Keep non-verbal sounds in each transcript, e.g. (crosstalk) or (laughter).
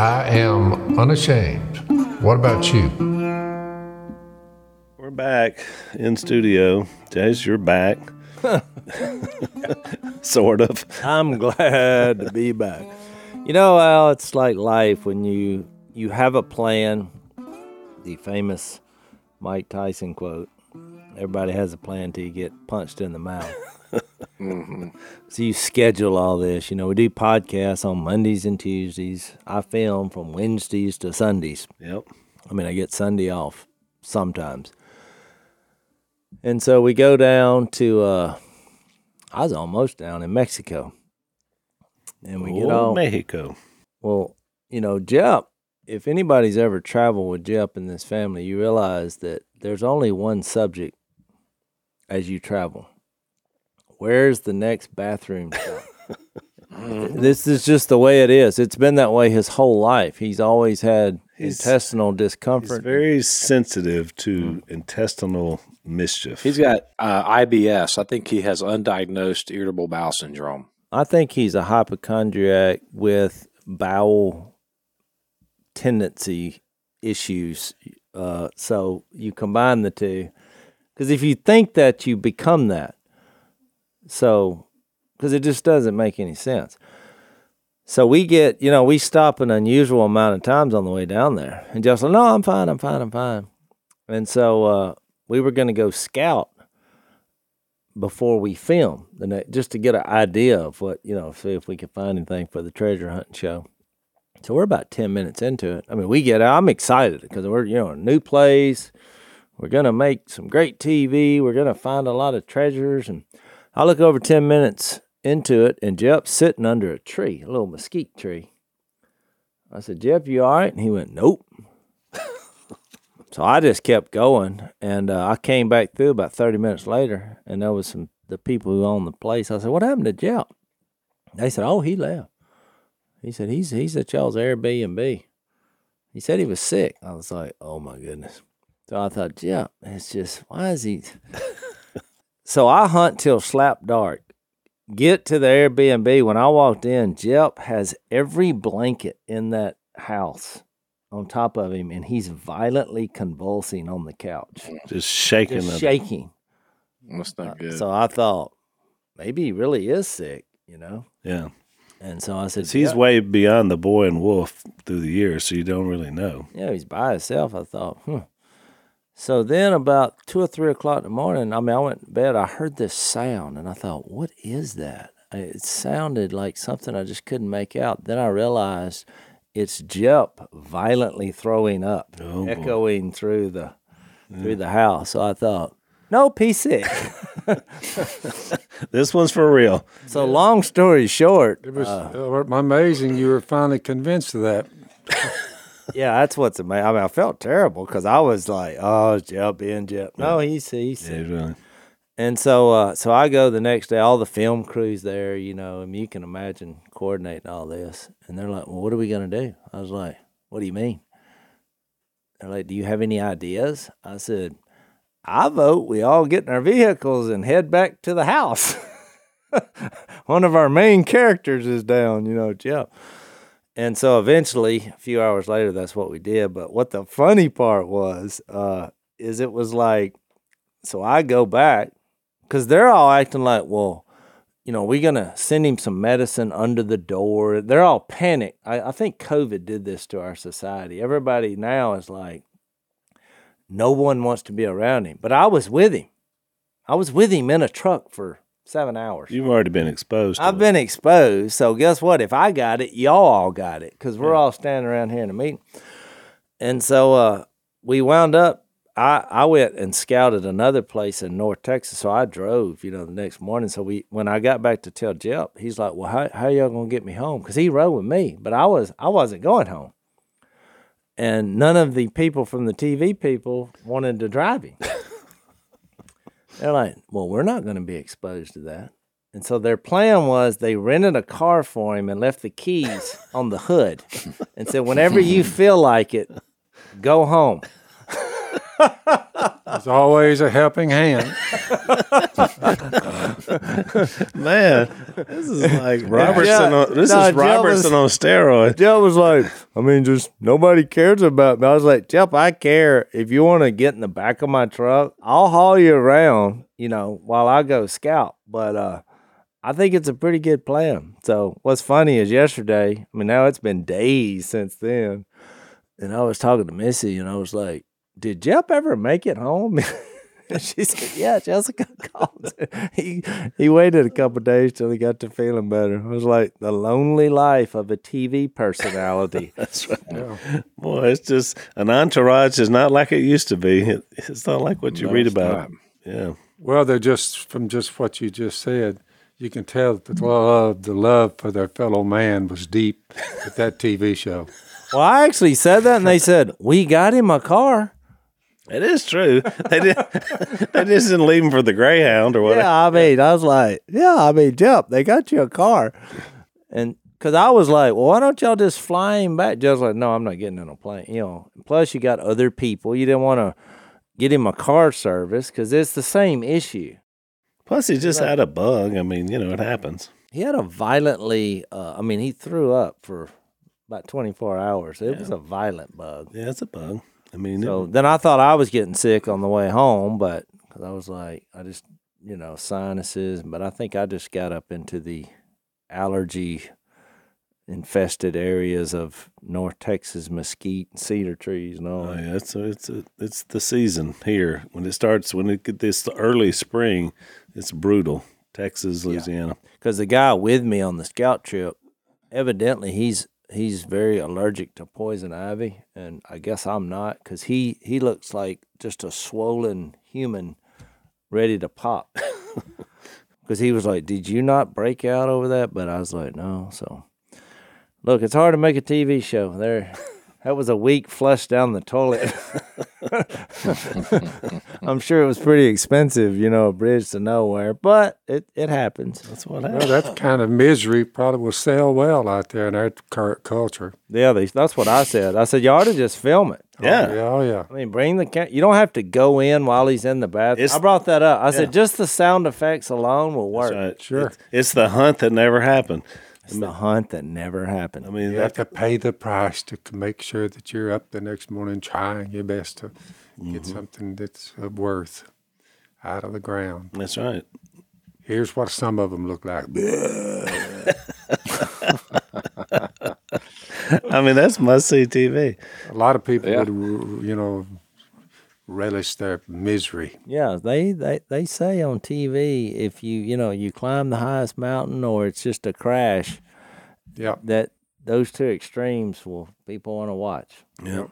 I am unashamed. What about you? We're back in studio. Jase, you're back. (laughs) sort of. I'm glad to be back. You know, Al, it's like life when you you have a plan. The famous Mike Tyson quote: "Everybody has a plan till you get punched in the mouth." (laughs) So you schedule all this. You know, we do podcasts on Mondays and Tuesdays. I film from Wednesdays to Sundays. Yep. I mean, I get Sunday off sometimes. And so we go down to, uh, I was almost down in Mexico. And we get Oh, all, Mexico. well, you know, Jep, if anybody's ever traveled with Jep in this family, you realize that there's only one subject as you travel. Where's the next bathroom stop? (laughs) this is just the way it is. It's been that way his whole life. He's always had He's- intestinal discomfort. He's very sensitive to intestinal mischief. He's got uh, IBS. I think he has undiagnosed irritable bowel syndrome. I think he's a hypochondriac with bowel tendency issues. Uh, so you combine the two, because if you think that, you become that. So, because it just doesn't make any sense. So we get, you know, we stop an unusual amount of times on the way down there, and just like, no, I'm fine, I'm fine, I'm fine. And so uh, we were going to go scout before we film just to get an idea of what you know, see if we could find anything for the treasure hunting show. So we're about ten minutes into it. I mean, we get. I'm excited because we're you know a new place. We're gonna make some great TV. We're gonna find a lot of treasures, and I look over ten minutes into it, and Jep's sitting under a tree, a little mesquite tree. I said, Jep, you all right? And he went, Nope. (laughs) So I just kept going, and uh, I came back through about thirty minutes later, and there was some the people who owned the place. I said, "What happened to Jep?" They said, "Oh, he left." He said, "He's he's at y'all's Airbnb." He said he was sick. I was like, "Oh my goodness!" So I thought, "Jep, it's just why is he?" So I hunt till slap dark. Get to the Airbnb. When I walked in, Jep has every blanket in that house on top of him, and he's violently convulsing on the couch, just shaking just shaking. That's not good. So I thought maybe he really is sick, you know. yeah. And so I said, He's "Yeah." way beyond the boy and wolf through the years, so you don't really know. yeah, he's by himself. I thought, hmm. So then about two or three o'clock in the morning, I mean, I went to bed. I heard this sound, and I thought, what is that? It sounded like something I just couldn't make out. Then I realized it's Jep violently throwing up, Oh, boy. echoing through the through the house. So I thought, "No, he's sick. (laughs) (laughs) This one's for real. so long story short, It was uh, amazing you were finally convinced of that. (laughs) Yeah, that's what's amazing. I mean, I felt terrible because I was like, "Oh, it's Jep being Jep." No, he's he's. Yeah, really. And so, uh, so I go the next day. All the film crews there, you know, and you can imagine coordinating all this. And they're like, "Well, what are we gonna do?" I was like, "What do you mean?" They're like, "Do you have any ideas?" I said, "I vote we all get in our vehicles and head back to the house." (laughs) One of our main characters is down, you know, Jep. And so eventually, a few hours later, that's what we did. But what the funny part was, uh, is it was like, so I go back because they're all acting like, well, you know, we're gonna send him some medicine under the door. They're all panicked. I, I think COVID did this to our society. Everybody now is like, no one wants to be around him. But I was with him. I was with him in a truck for seven hours. You've already been exposed. To I've it. been exposed. So guess what? If I got it, y'all all got it because we're all standing around here in a meeting. And so uh, we wound up. I, I went and scouted another place in North Texas. So I drove, you know, the next morning. So we when I got back to tell Jep, he's like, "Well, how how y'all gonna get me home?" Because he rode with me, but I was I wasn't going home. And none of the people from the TV people wanted to drive him. (laughs) They're like, well, we're not going to be exposed to that. And so their plan was they rented a car for him and left the keys (laughs) on the hood and said, whenever you feel like it, go home. (laughs) There's always a helping hand. (laughs) Man, this is like Robertson. Yeah. On, this No, is Joe Robertson on steroids. Jep was like, I mean, just nobody cares about me. I was like, Jep, I care. If you want to get in the back of my truck, I'll haul you around, you know, while I go scout. But uh, I think it's a pretty good plan. So what's funny is yesterday, I mean, now it's been days since then. And I was talking to Missy and I was like, Did Jep ever make it home? (laughs) (laughs) She said, "Yeah, Jessica (laughs) called. he he waited a couple days till he got to feeling better. It was like the lonely life of a TV personality. That's right. Boy, it's just an entourage is not like it used to be. It, it's not like what you No, read about. not. Yeah. Well, they're just from just what you just said. You can tell that the love, the love for their fellow man was deep at that TV show. well, I actually said that, and they said we got him a car. It is true. They did. (laughs) they just didn't leave him for the Greyhound or whatever. Yeah, I mean, I was like, yeah, I mean, Jep, they got you a car, and because I was like, well, why don't y'all just fly him back? Jep's like, no, I'm not getting on a plane. You know, plus you got other people. You didn't want to get him a car service because it's the same issue. Plus, he just had a bug. I mean, you know, it happens. He had a violently, uh, I mean, he threw up for about 24 hours. It was a violent bug. Yeah, it's a bug. I mean, So it- then I thought I was getting sick on the way home, but because I was like, I just, you know, sinuses. But I think I just got up into the allergy infested areas of North Texas mesquite and cedar trees and all. oh, yeah, it's a, it's a, it's the season here when it starts. When it this early spring, it's brutal. Texas, Louisiana. because the guy with me on the scout trip, evidently he's he's very allergic to poison ivy, and I guess I'm not because he he looks like just a swollen human ready to pop. (laughs) Because he was like, "Did you not break out over that?" But I was like, "No." So, look, it's hard to make a TV show. There, (laughs) that was a week flushed down the toilet. (laughs) (laughs) I'm sure it was pretty expensive, you know, a bridge to nowhere, but it it happens. That's what Well, happened. that kind of misery probably will sell well out there in our current culture. Yeah, they, that's what I said. I said you ought to just film it. Oh, yeah. Oh, yeah, oh, yeah. I mean, bring the cam- you don't have to go in while he's in the bathroom. It's- I brought that up. I said just the sound effects alone will work. That's right. Sure. It's, it's the hunt that never happened. It's the hunt that never happened. I mean, You have to pay the price to make sure that you're up the next morning trying your best to get mm-hmm. something that's of worth out of the ground. that's right. Here's what some of them look like. (laughs) I mean, that's must see TV. A lot of people Yeah. would, you know, relish their misery. yeah, they, they they say on TV if you you know you climb the highest mountain or it's just a crash Yeah. that those two extremes will people want to watch. Yeah.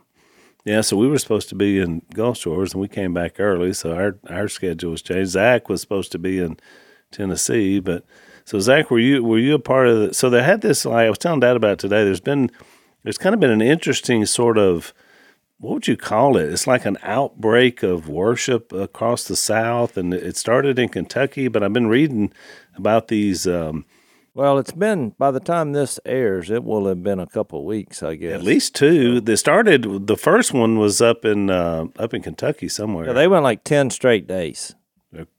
Yeah, so we were supposed to be in Gulf Shores and we came back early, so our our schedule was changed. Zach was supposed to be in Tennessee, but so Zach, were you were you a part of the so they had this like I was telling Dad about today, there's been there's kind of been an interesting sort of what would you call it? It's like an outbreak of worship across the South, and it started in Kentucky. But I've been reading about these um, Well, it's been by the time this airs, it will have been a couple weeks, I guess. at least two. They started. The first one was up in uh, up in Kentucky somewhere. Yeah, they went like ten straight days.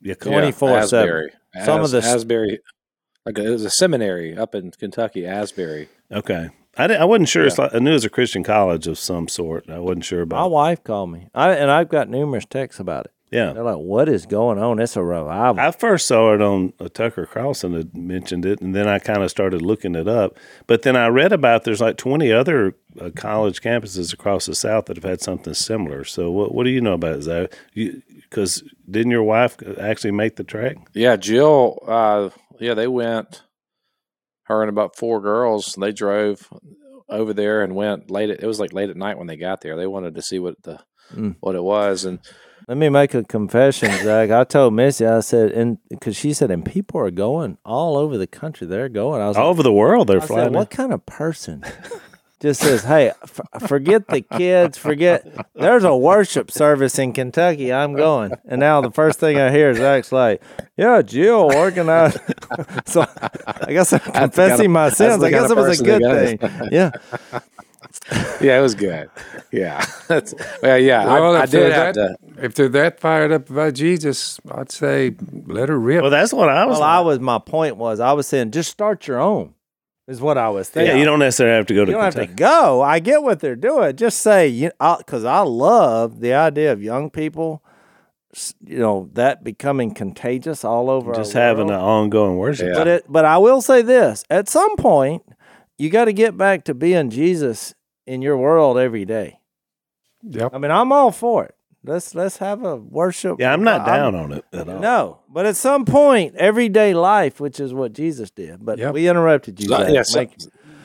Yeah, come Yeah. 24/7. Asbury. Some of the- Asbury, like a, it was a seminary up in Kentucky, Asbury. Okay. I, di- I wasn't sure. It's like, I knew it was a Christian college of some sort. I wasn't sure about. My about. wife called me, I, and I've got numerous texts about it. Yeah. They're like, "What is going on? It's a revival." I first saw it on uh, Tucker Carlson had mentioned it, and then I kind of started looking it up. But then I read about there's like 20 other uh, college campuses across the South that have had something similar. So what what do you know about it, Zach? Because didn't your wife actually make the trek? Yeah, Jill. Uh, yeah, they went. Her and about four girls. They drove over there and went late. At, it was like late at night when they got there. They wanted to see what the Mm. what it was, and Let me make a confession, Zach. I told Missy, I said, and because she said, and people are going all over the country. They're going. I was All like, over the world, they're I flying. said, what kind of person just says, "Hey, f- forget the kids, forget." There's a worship service in Kentucky. I'm going, and now the first thing I hear is Zach's like, "Yeah, Jill organized." (laughs) so I guess I'm confessing my sins. I guess it was a good thing. Yeah. (laughs) yeah, it was good. Yeah, (laughs) That's, well, yeah. Well, I, I if did they're that, to. if they're that fired up about Jesus, I'd say let her rip. Well, that's what I was. Well, I was. My point was, I was saying, just start your own. Is what I was thinking. Yeah, you don't necessarily have to go to You don't have to go. I get what they're doing. Just say, you because I love the idea of young people, you know, that becoming contagious all over. Just our having world. an ongoing worship. Yeah. But it, but I will say this: at some point, you got to get back to being Jesus in your world every day. Yep. I mean, I'm all for it. Let's let's have a worship. Yeah, I'm not I'm- down on it at all. No, but at some point, everyday life, which is what Jesus did. But Yep. we interrupted you. So- Zach. yeah, so- Make-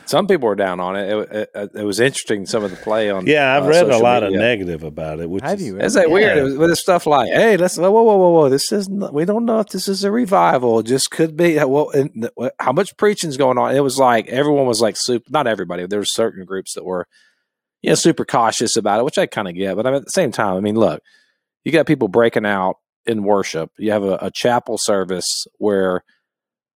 Some people were down on it. It, it, it was interesting some of the play on. Yeah, I've uh, read a social lot of negative about it. Which have is, you? Is that weird? Yeah. It was, but it's stuff like, "Hey, let's whoa, whoa, whoa, whoa, whoa! This is not, we don't know if this is a revival. It just could be. Well, and, uh, how much preaching's going on? It was like everyone was like super. Not everybody. There were certain groups that were, you know, super cautious about it, which I kind of get. But I mean, at the same time, I mean, look, you got people breaking out in worship. You have a, a chapel service where,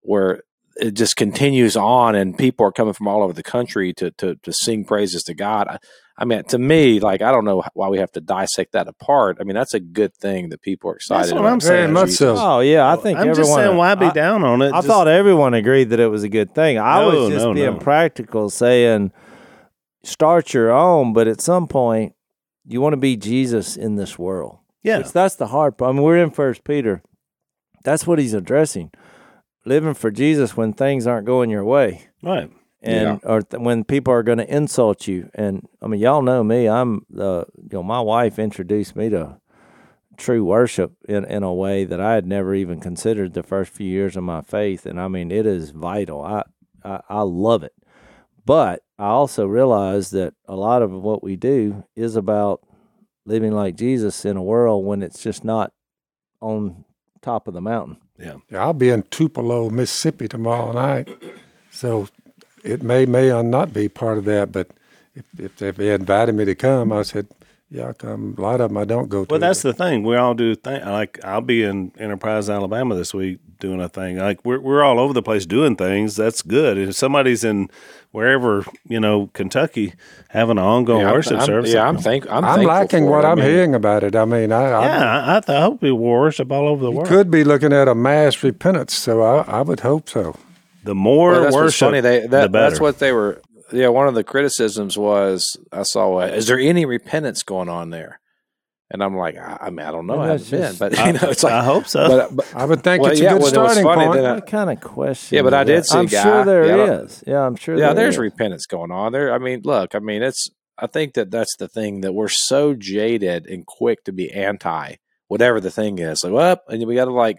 where it just continues on, and people are coming from all over the country to to to sing praises to God. I, I mean, to me, like I don't know why we have to dissect that apart. I mean, that's a good thing that people are excited. That's what about I'm Very saying. much Jesus. so. Oh yeah, I think I'm everyone. just saying, why be I, down on it? I Just- thought everyone agreed that it was a good thing. I No, was just no, being no. practical, saying start your own, but at some point you want to be Jesus in this world. yeah, Which that's the hard part. I mean, we're in First Peter. That's what he's addressing. Living for Jesus when things aren't going your way, right. and or th- when people are going to insult you. And I mean, y'all know me. I'm the you know my wife introduced me to true worship in in a way that I had never even considered the first few years of my faith. And I mean, it is vital. I I, I love it, but I also realize that a lot of what we do is about living like Jesus in a world when it's just not on top of the mountain. Yeah, I'll be in Tupelo, Mississippi tomorrow night, so it may may or not be part of that. But if if, if they invited me to come, I said, "Yeah, I'll come." A lot of them I don't go to. Well, that's but- the thing. We all do thing. Like I'll be in Enterprise, Alabama this week doing a thing. Like we're we're all over the place doing things. That's good. If somebody's in wherever you know Kentucky having an ongoing Yeah, I'm- worship I'm, service, Yeah, I'm thank. I'm, I'm thankful liking for what it. I I'm mean, hearing about it. I mean, I, I yeah, I, I, th- I hope people worship all over the world. could be looking at a mass repentance, so I, I would hope so. The more Well, that's worship, funny. They the better. that's what they were. Yeah, one of the criticisms was I saw. Uh, Is there any repentance going on there? And I'm like, I, I mean, I don't know. Well, I haven't been, but (laughs) I, you know, it's like, I hope so. but, but I would think Well, it's yeah, a good well, starting funny point. that I- What kind of question? Yeah, but I did that? see a I'm guy- sure there yeah, is. Yeah, I'm sure. yeah, there there's is. repentance going on there. I mean, look, I mean, it's. I think that that's the thing that we're so jaded and quick to be anti whatever the thing is. Like, well, and we got to like.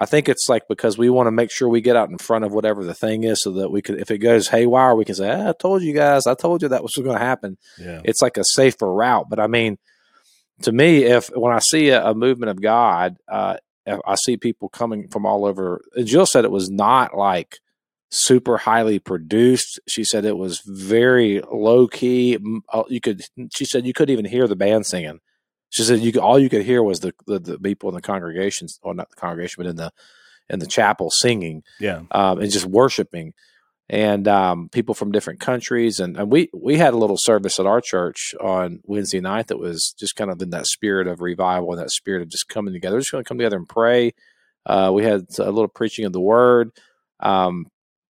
I think it's like because we want to make sure we get out in front of whatever the thing is, so that we could, if it goes haywire, we can say, ah, "I told you guys, I told you that was going to happen." yeah. it's like a safer route. But I mean, to me, if when I see a, a movement of God, uh, I see people coming from all over. Jill said it was not like super highly produced. She said it was very low key. Uh, You could. She said you couldn't even hear the band singing. She said you could, all you could hear was the, the the people in the congregations, or not the congregation, but in the in the chapel singing yeah. um, and just worshiping and um, people from different countries and, and we we had a little service at our church on Wednesday night that was just kind of in that spirit of revival and that spirit of just coming together. We're just going to come together and pray. Uh, we had a little preaching of the word. Um,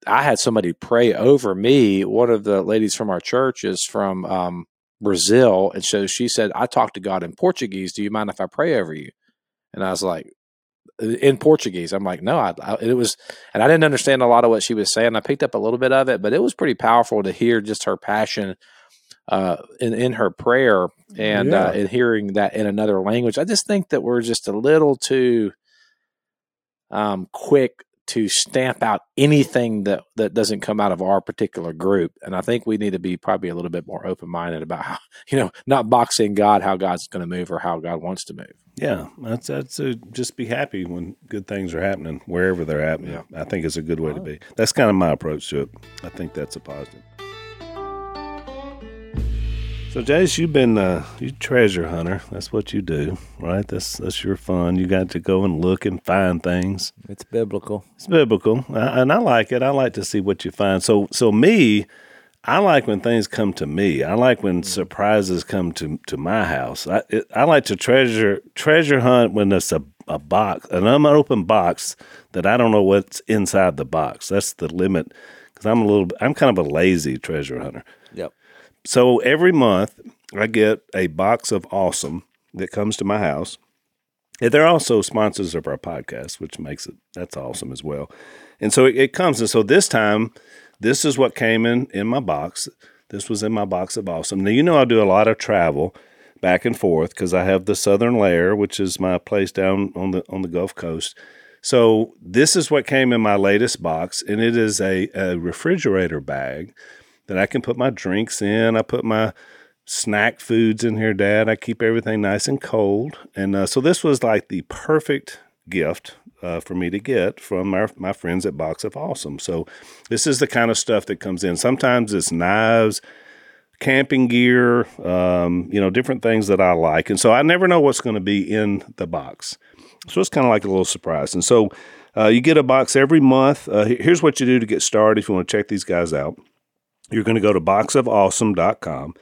I had somebody pray over me. One of the ladies from our church is from um, Brazil, and so she said, "I talked to God in Portuguese. Do you mind if I pray over you?" And I was like, in Portuguese. I'm like, no, I, I, it was, and I didn't understand a lot of what she was saying. I picked up a little bit of it, but it was pretty powerful to hear just her passion uh, in in her prayer and uh, Yeah. and hearing that in another language. I just think that we're just a little too um, quick to stamp out anything that that doesn't come out of our particular group, and I think we need to be probably a little bit more open minded about how (laughs) you know not boxing God how God's going to move or how God wants to move. Yeah, that's that's a, just be happy when good things are happening wherever they're happening. Yeah. I think it's a good way to be. That's kind of my approach to it. I think that's a positive. So, Jase, you've been uh, you treasure hunter. That's what you do, right? That's that's your fun. You got to go and look and find things. It's biblical. It's biblical, I, and I like it. I like to see what you find. So, so me, I like when things come to me. I like when surprises come to to my house. I it, I like to treasure treasure hunt when there's a a box, an unopened box that I don't know what's inside the box. That's the limit because I'm a little. I'm kind of a lazy treasure hunter. So every month I get a box of awesome that comes to my house. And they're also sponsors of our podcast, which makes it that's awesome as well. And so it, it comes. And so this time, this is what came in in my box. This was in my box of awesome. Now you know I do a lot of travel back and forth because I have the Southern Lair, which is my place down on the on the Gulf Coast. So this is what came in my latest box, and it is a, a refrigerator bag that I can put my drinks in. I put my snack foods in here, Dad. I keep everything nice and cold, and uh, so this was like the perfect gift uh, for me to get from my, my friends at Box of Awesome. So this is the kind of stuff that comes in. Sometimes it's knives, camping gear, um, you know, different things that I like, and so I never know what's going to be in the box. So it's kind of like a little surprise. And so uh, you get a box every month. Uh, here's what you do to get started if you want to check these guys out. You're going to go to boxofawesome.com.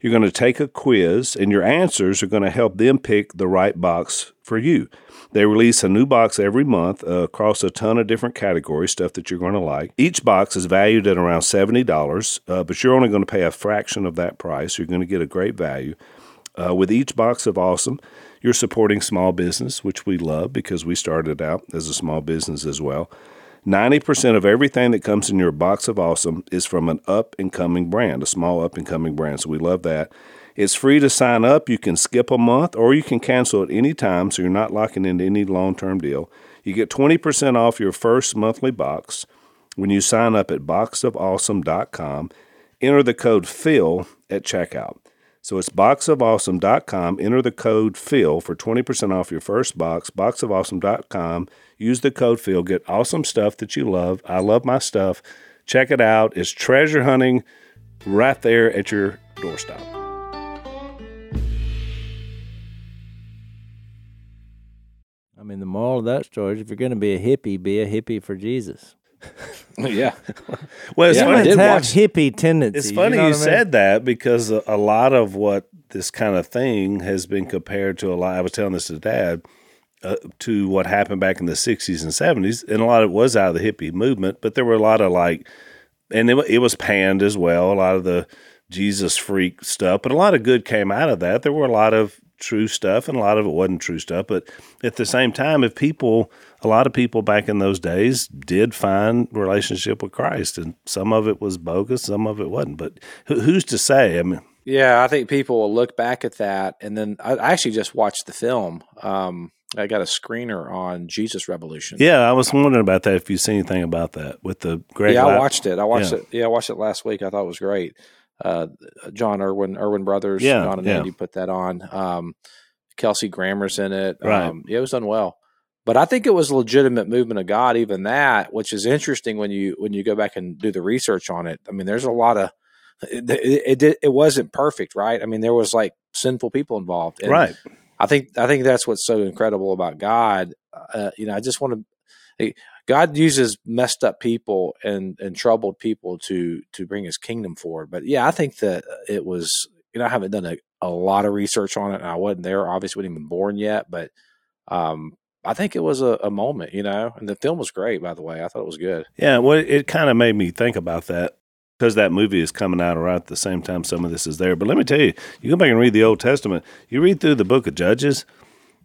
You're going to take a quiz, and your answers are going to help them pick the right box for you. They release a new box every month uh, across a ton of different categories, stuff that you're going to like. Each box is valued at around $70, uh, but you're only going to pay a fraction of that price. You're going to get a great value. Uh, with each box of awesome, you're supporting small business, which we love because we started out as a small business as well. 90% of everything that comes in your box of awesome is from an up and coming brand, a small up and coming brand. So we love that. It's free to sign up. You can skip a month or you can cancel at any time, so you're not locking into any long term deal. You get 20% off your first monthly box when you sign up at boxofawesome.com. Enter the code PHIL at checkout. So it's boxofawesome.com. Enter the code PHIL for 20% off your first box. Boxofawesome.com. Use the code PHIL. Get awesome stuff that you love. I love my stuff. Check it out. It's treasure hunting right there at your doorstep. I mean, the moral of that story is if you're going to be a hippie, be a hippie for Jesus. (laughs) yeah. Well, it's Yeah, I funny. did have watch- hippie tendencies. It's funny know you, what I mean? said that because a, a lot of what this kind of thing has been compared to a lot. I was telling this to Dad uh, to what happened back in the '60s and '70s, and a lot of it was out of the hippie movement, but there were a lot of like, and it, it was panned as well. A lot of the Jesus freak stuff, but a lot of good came out of that. There were a lot of true stuff, and a lot of it wasn't true stuff. But at the same time, if people, a lot of people back in those days did find relationship with Christ, and some of it was bogus, some of it wasn't. But who, who's to say? I mean, Yeah, I think people will look back at that, and then I, I actually just watched the film. Um, I got a screener on Jesus Revolution. yeah, I was wondering about that. If you see anything about that with the Greg, yeah, I watched it. I watched Yeah. it. Yeah, I watched it last week. I thought it was great. Uh, Jon Erwin, Erwin Brothers, Yeah, Jon and yeah. Andy put that on. Um, Kelsey Grammer's in it. Right. Um, yeah, it was done well. But I think it was a legitimate movement of God, even that, which is interesting when you when you go back and do the research on it. I mean, there's a lot of it. It, it, it wasn't perfect, right? I mean, there was like sinful people involved, And right? I think I think that's what's so incredible about God. Uh, you know, I just want to. God uses messed up people and and troubled people to to bring His kingdom forward. But yeah, I think that it was. You know, I haven't done a, a lot of research on it, and I wasn't there. Obviously, wasn't even born yet, but um, I think it was a, a moment. You know, and the film was great. By the way, I thought it was good. Yeah, well, it kind of made me think about that because that movie is coming out around at the same time some of this is there. But let me tell you, you go back and read the Old Testament, you read through the book of Judges,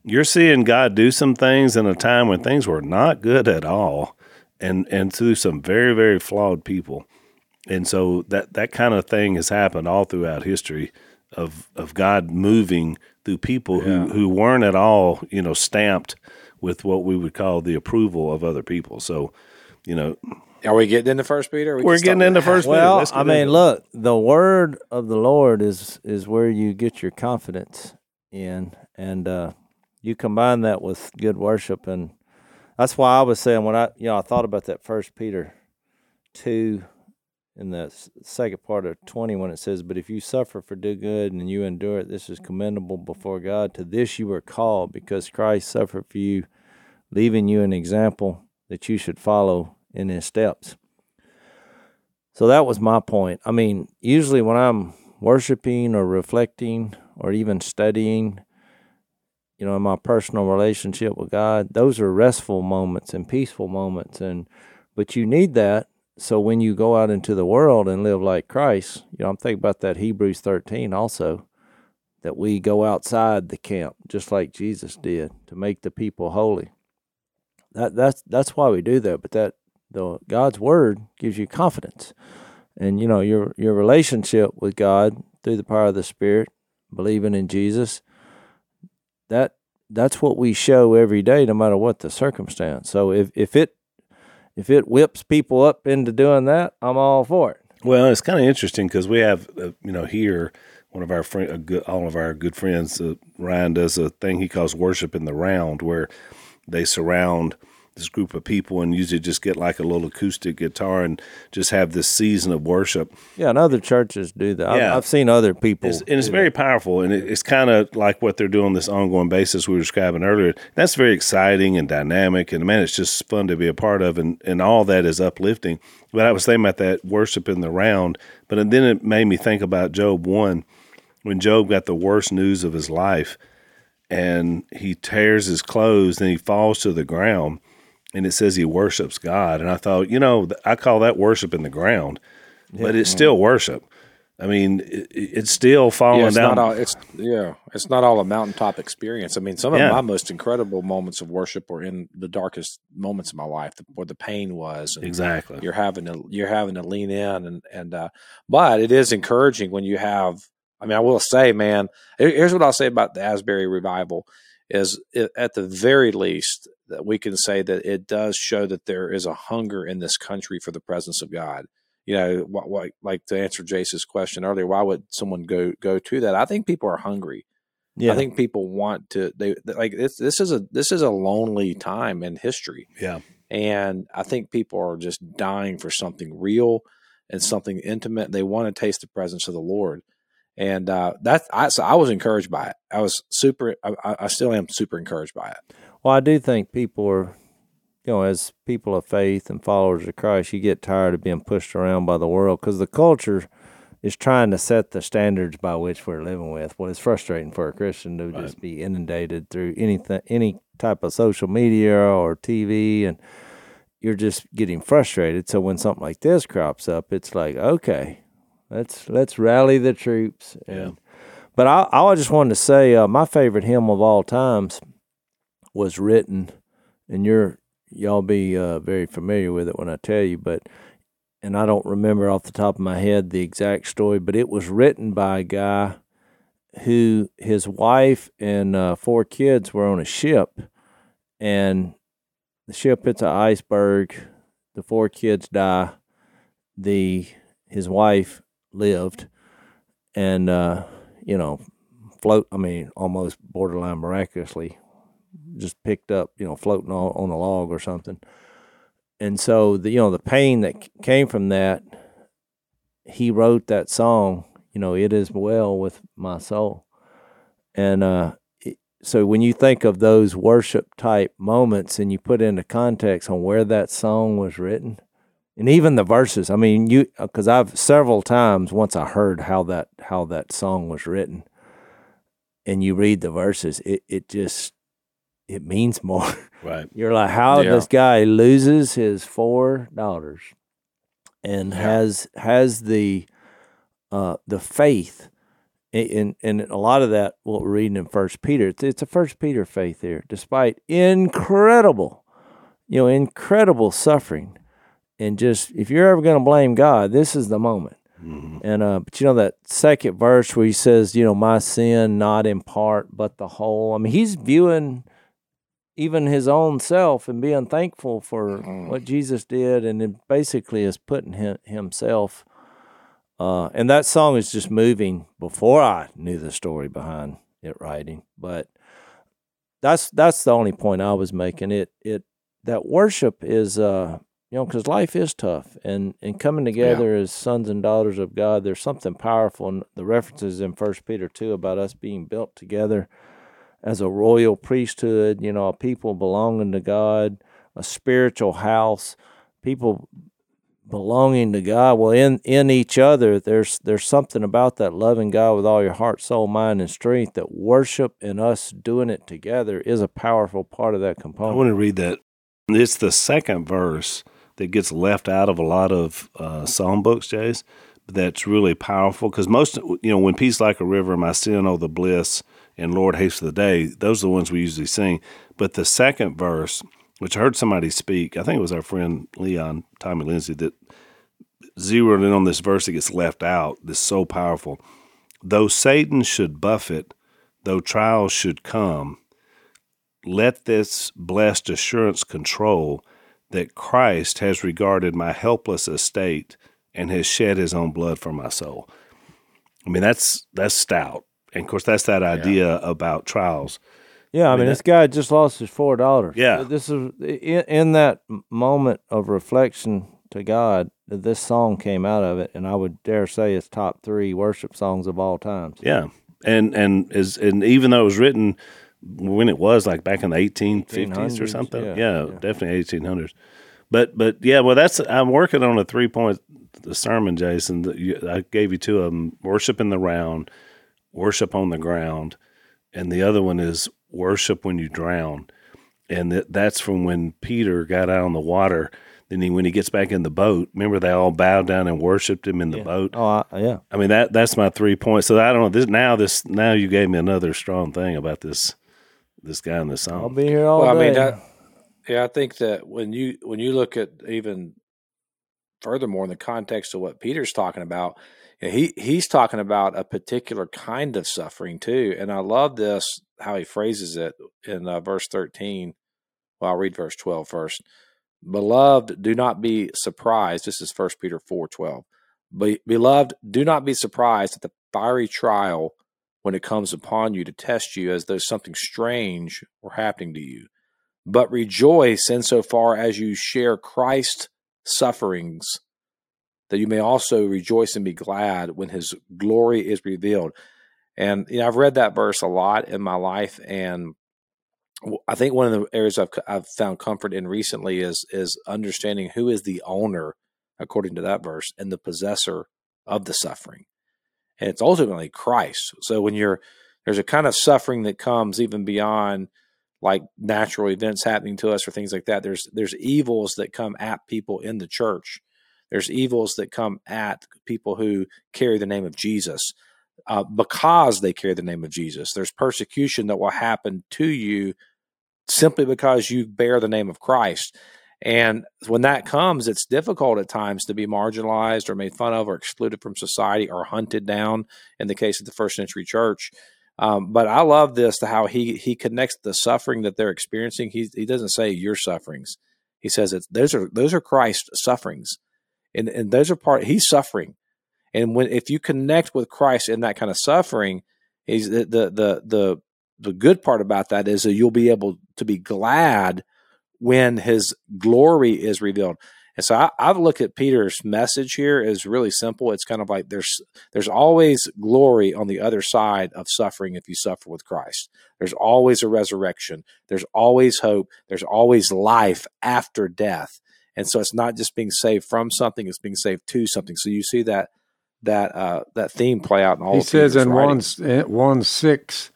you're seeing God do some things in a time when things were not good at all and and through some very very flawed people. And so that that kind of thing has happened all throughout history of of God moving through people who who weren't at all, you know, stamped with what we would call the approval of other people. So, you know, Are we getting into First Peter? We we're getting with into that. first. Peter. Well, I mean, into look, the word of the Lord is is where you get your confidence in, and uh, you combine that with good worship, and that's why I was saying when I, you know, I thought about that First Peter two, in the second part of twenty when it says, "But if you suffer for do good and you endure it, this is commendable before God. To this you were called, because Christ suffered for you, leaving you an example that you should follow in His steps." So that was my point. I mean, usually when I'm worshiping or reflecting or even studying, you know, in my personal relationship with God, those are restful moments and peaceful moments and but you need that so when you go out into the world and live like Christ, you know, I'm thinking about that Hebrews 13 also that we go outside the camp just like Jesus did to make the people holy. That that's that's why we do that, but that the God's word gives you confidence. And you know, your your relationship with God through the power of the Spirit, believing in Jesus, that that's what we show every day no matter what the circumstance. So if if it if it whips people up into doing that, I'm all for it. Well, it's kind of interesting because we have, uh, you know, here one of our friend, good, all of our good friends, uh, Ryan does a thing he calls worship in the round, where they surround this group of people and usually just get like a little acoustic guitar and just have this season of worship. Yeah, and other churches do that. Yeah. I've, I've seen other people, it's, and it's very that. powerful. And it, it's kind of like what they're doing this ongoing basis we were describing earlier. That's very exciting and dynamic, and man, it's just fun to be a part of, and and all that is uplifting. But I was thinking about that worship in the round, but then it made me think about Job one, when Job got the worst news of his life, and he tears his clothes and he falls to the ground and it says he worships God. And I thought, you know, I call that worship in the ground, yeah. but it's still worship. I mean, it, it's still falling yeah, it's down. Not all, it's yeah, it's not all a mountaintop experience. I mean, some of yeah. my most incredible moments of worship were in the darkest moments of my life, where the pain was. exactly. You're having to you're having to lean in, and and uh, but it is encouraging when you have. I mean, I will say, man, here's what I'll say about the Asbury revival: is it, at the very least, that we can say that it does show that there is a hunger in this country for the presence of God. You know, what, what, like to answer Jase's question earlier, why would someone go go to that? I think people are hungry. Yeah. I think people want to. They like this. This is a this is a lonely time in history. Yeah, and I think people are just dying for something real and something intimate. They want to taste the presence of the Lord, and uh, that I so I was encouraged by it. I was super. I, I still am super encouraged by it. Well, I do think people are, you know, as people of faith and followers of Christ, you get tired of being pushed around by the world because the culture is trying to set the standards by which we're living with. Well, it's frustrating for a Christian to right. just be inundated through anything, any type of social media or TV, and you're just getting frustrated. So when something like this crops up, it's like, okay, let's let's rally the troops. And, yeah. But I, I just wanted to say uh, my favorite hymn of all times was written, and you're y'all be uh, very familiar with it when I tell you, but and I don't remember off the top of my head the exact story, but it was written by a guy who his wife and uh, four kids were on a ship, and the ship hits an iceberg. The four kids die. The his wife lived, and uh, you know, float. I mean, almost borderline miraculously just picked up, you know, floating on, a log or something. And so the you know the pain that came from that, he wrote that song. You know, it is well with my soul, and uh, so when you think of those worship type moments and you put into context on where that song was written, and even the verses. I mean, you because I've several times once I heard how that how that song was written, and you read the verses, it it just it means more. Right. (laughs) You're like, how yeah. this guy loses his four daughters and yeah. has has the uh, the faith and and a lot of that what we're reading in First Peter. It's, it's a First Peter faith here, despite incredible, you know, incredible suffering, and just if you're ever going to blame God, this is the moment. Mm-hmm. And uh, but you know that second verse where he says, you know, my sin not in part but the whole. I mean, he's viewing even his own self and being thankful for mm. what Jesus did, and it basically is putting him, himself. Uh, and that song is just moving before I knew the story behind it writing, but that's that's the only point I was making. It it that worship is uh you know because life is tough and and coming together yeah. as sons and daughters of God. There's something powerful, and the references in First Peter two about us being built together as a royal priesthood, you know, a people belonging to God, a spiritual house, people belonging to God. Well, in in each other, there's there's something about that loving God with all your heart, soul, mind, and strength. That worship and us doing it together is a powerful part of that component. I want to read that. It's the second verse that gets left out of a lot of uh, psalm books, Jase. That's really powerful because most, you know, when peace like a river, my sin, oh the bliss, and Lord haste of the day. Those are the ones we usually sing. But the second verse, which I heard somebody speak, I think it was our friend Leon Tommy Lindsay that zeroed in on this verse that gets left out. This so powerful. Though Satan should buffet, though trials should come, let this blessed assurance control that Christ has regarded my helpless estate and has shed his own blood for my soul. I mean, that's that's stout. And of course, that's that idea about trials. Yeah, I mean, mean, this guy just lost his four daughters. Yeah. this is in, in that moment of reflection to God. This song came out of it, and I would dare say it's top three worship songs of all times. Yeah. And and is and even though it was written when it was like back in the 1850s or something. yeah, Yeah, yeah. definitely 1800s. But but yeah, well that's I'm working on a three point the sermon, Jason. I gave you two of them: worship in the round, worship on the ground, and the other one is worship when you drown. And that that's from when Peter got out on the water. Then he, when he gets back in the boat, remember they all bowed down and worshipped him in the boat. Oh, I, yeah. I mean that that's my three points. So I don't know this now. This now you gave me another strong thing about this this guy in the song. I'll be here all well, I day. mean, that, yeah, I think that when you when you look at even furthermore in the context of what Peter's talking about, you know, he he's talking about a particular kind of suffering too, and I love this how he phrases it in uh, verse thirteen. Well, I'll read verse 12 first. Beloved, do not be surprised. This is First Peter four twelve. Be, beloved, do not be surprised at the fiery trial when it comes upon you to test you as though something strange were happening to you. But rejoice insofar as you share Christ's sufferings, that you may also rejoice and be glad when his glory is revealed. And you know, I've read that verse a lot in my life, and I think one of the areas I've, I've found comfort in recently is is understanding who is the owner, according to that verse, and the possessor of the suffering and it's ultimately Christ. So when you're there's a kind of suffering that comes even beyond like natural events happening to us or things like that. There's there's evils that come at people in the church. There's evils that come at people who carry the name of Jesus uh, because they carry the name of Jesus. There's persecution that will happen to you simply because you bear the name of Christ. And when that comes, it's difficult at times to be marginalized or made fun of or excluded from society or hunted down in the case of the first century church. Um, but I love this to how he he connects the suffering that they're experiencing. He he doesn't say your sufferings. He says it's those are those are Christ's sufferings. And and those are part he's suffering. And when if you connect with Christ in that kind of suffering, he's the the the the, the good part about that is that you'll be able to be glad when his glory is revealed. And so I, I've looked at Peter's message here is really simple. It's kind of like there's there's always glory on the other side of suffering if you suffer with Christ. There's always a resurrection. There's always hope. There's always life after death. And so it's not just being saved from something; it's being saved to something. So you see that that uh, that theme play out in all. He says in one, in one six,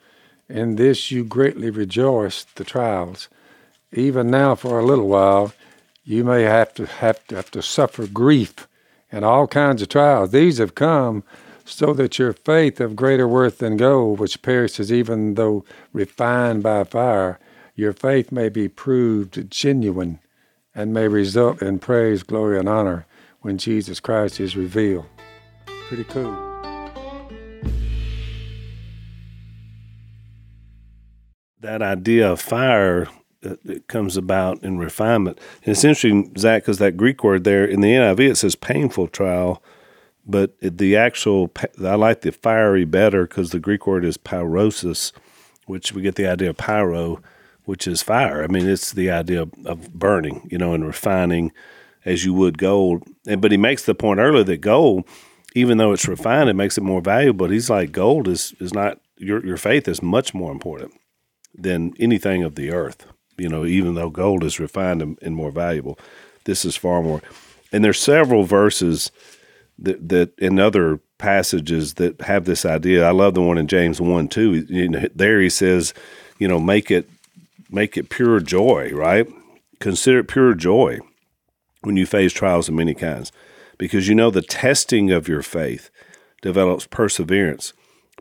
in this you greatly rejoice the trials. Even now, for a little while, you may have to have to have to suffer grief and all kinds of trials. These have come so that your faith of greater worth than gold, which perishes even though refined by fire, your faith may be proved genuine and may result in praise, glory, and honor when Jesus Christ is revealed. Pretty cool. that idea of fire uh, that, that comes about in refinement. And it's interesting, Zach, because that Greek word there in the NIV it says painful trial, but the actual I like the fiery better because the Greek word is pyrosis, which we get the idea of pyro, which is fire. I mean, it's the idea of, burning, you know, and refining as you would gold. And but he makes the point earlier that gold, even though it's refined, it makes it more valuable. He's like, gold is is not your your faith is much more important than anything of the earth. You know, even though gold is refined and, and more valuable, this is far more. and there's several verses that that in other passages that have this idea. I love the one in James one too. You know, there he says, you know, make it make it pure joy, right? Consider it pure joy when you face trials of many kinds, because you know the testing of your faith develops perseverance.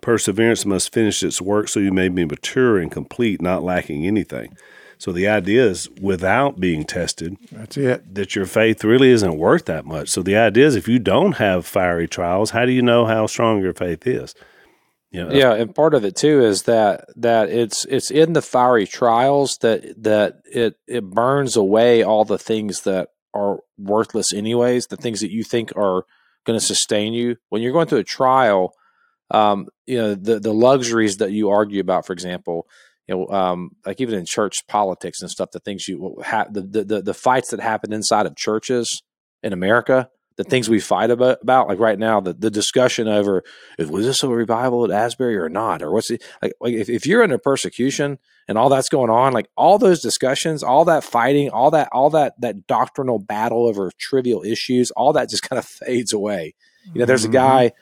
Perseverance must finish its work so you may be mature and complete, not lacking anything. So the idea is without being tested, That's it. that your faith really isn't worth that much. So the idea is if you don't have fiery trials, how do you know how strong your faith is? Yeah, and part of it too is that that it's it's in the fiery trials that that it it burns away all the things that are worthless anyways, the things that you think are going to sustain you. When you're going through a trial, um, you know the the luxuries that you argue about, for example, you know, um, like even in church politics and stuff, the things you ha- the, the the the fights that happen inside of churches in America, the things we fight about, about like right now, the, the discussion over if was this a revival at Asbury or not, or what's the like, like if, if you're under persecution and all that's going on, like all those discussions, all that fighting, all that all that that doctrinal battle over trivial issues, all that just kind of fades away. You know, there's a guy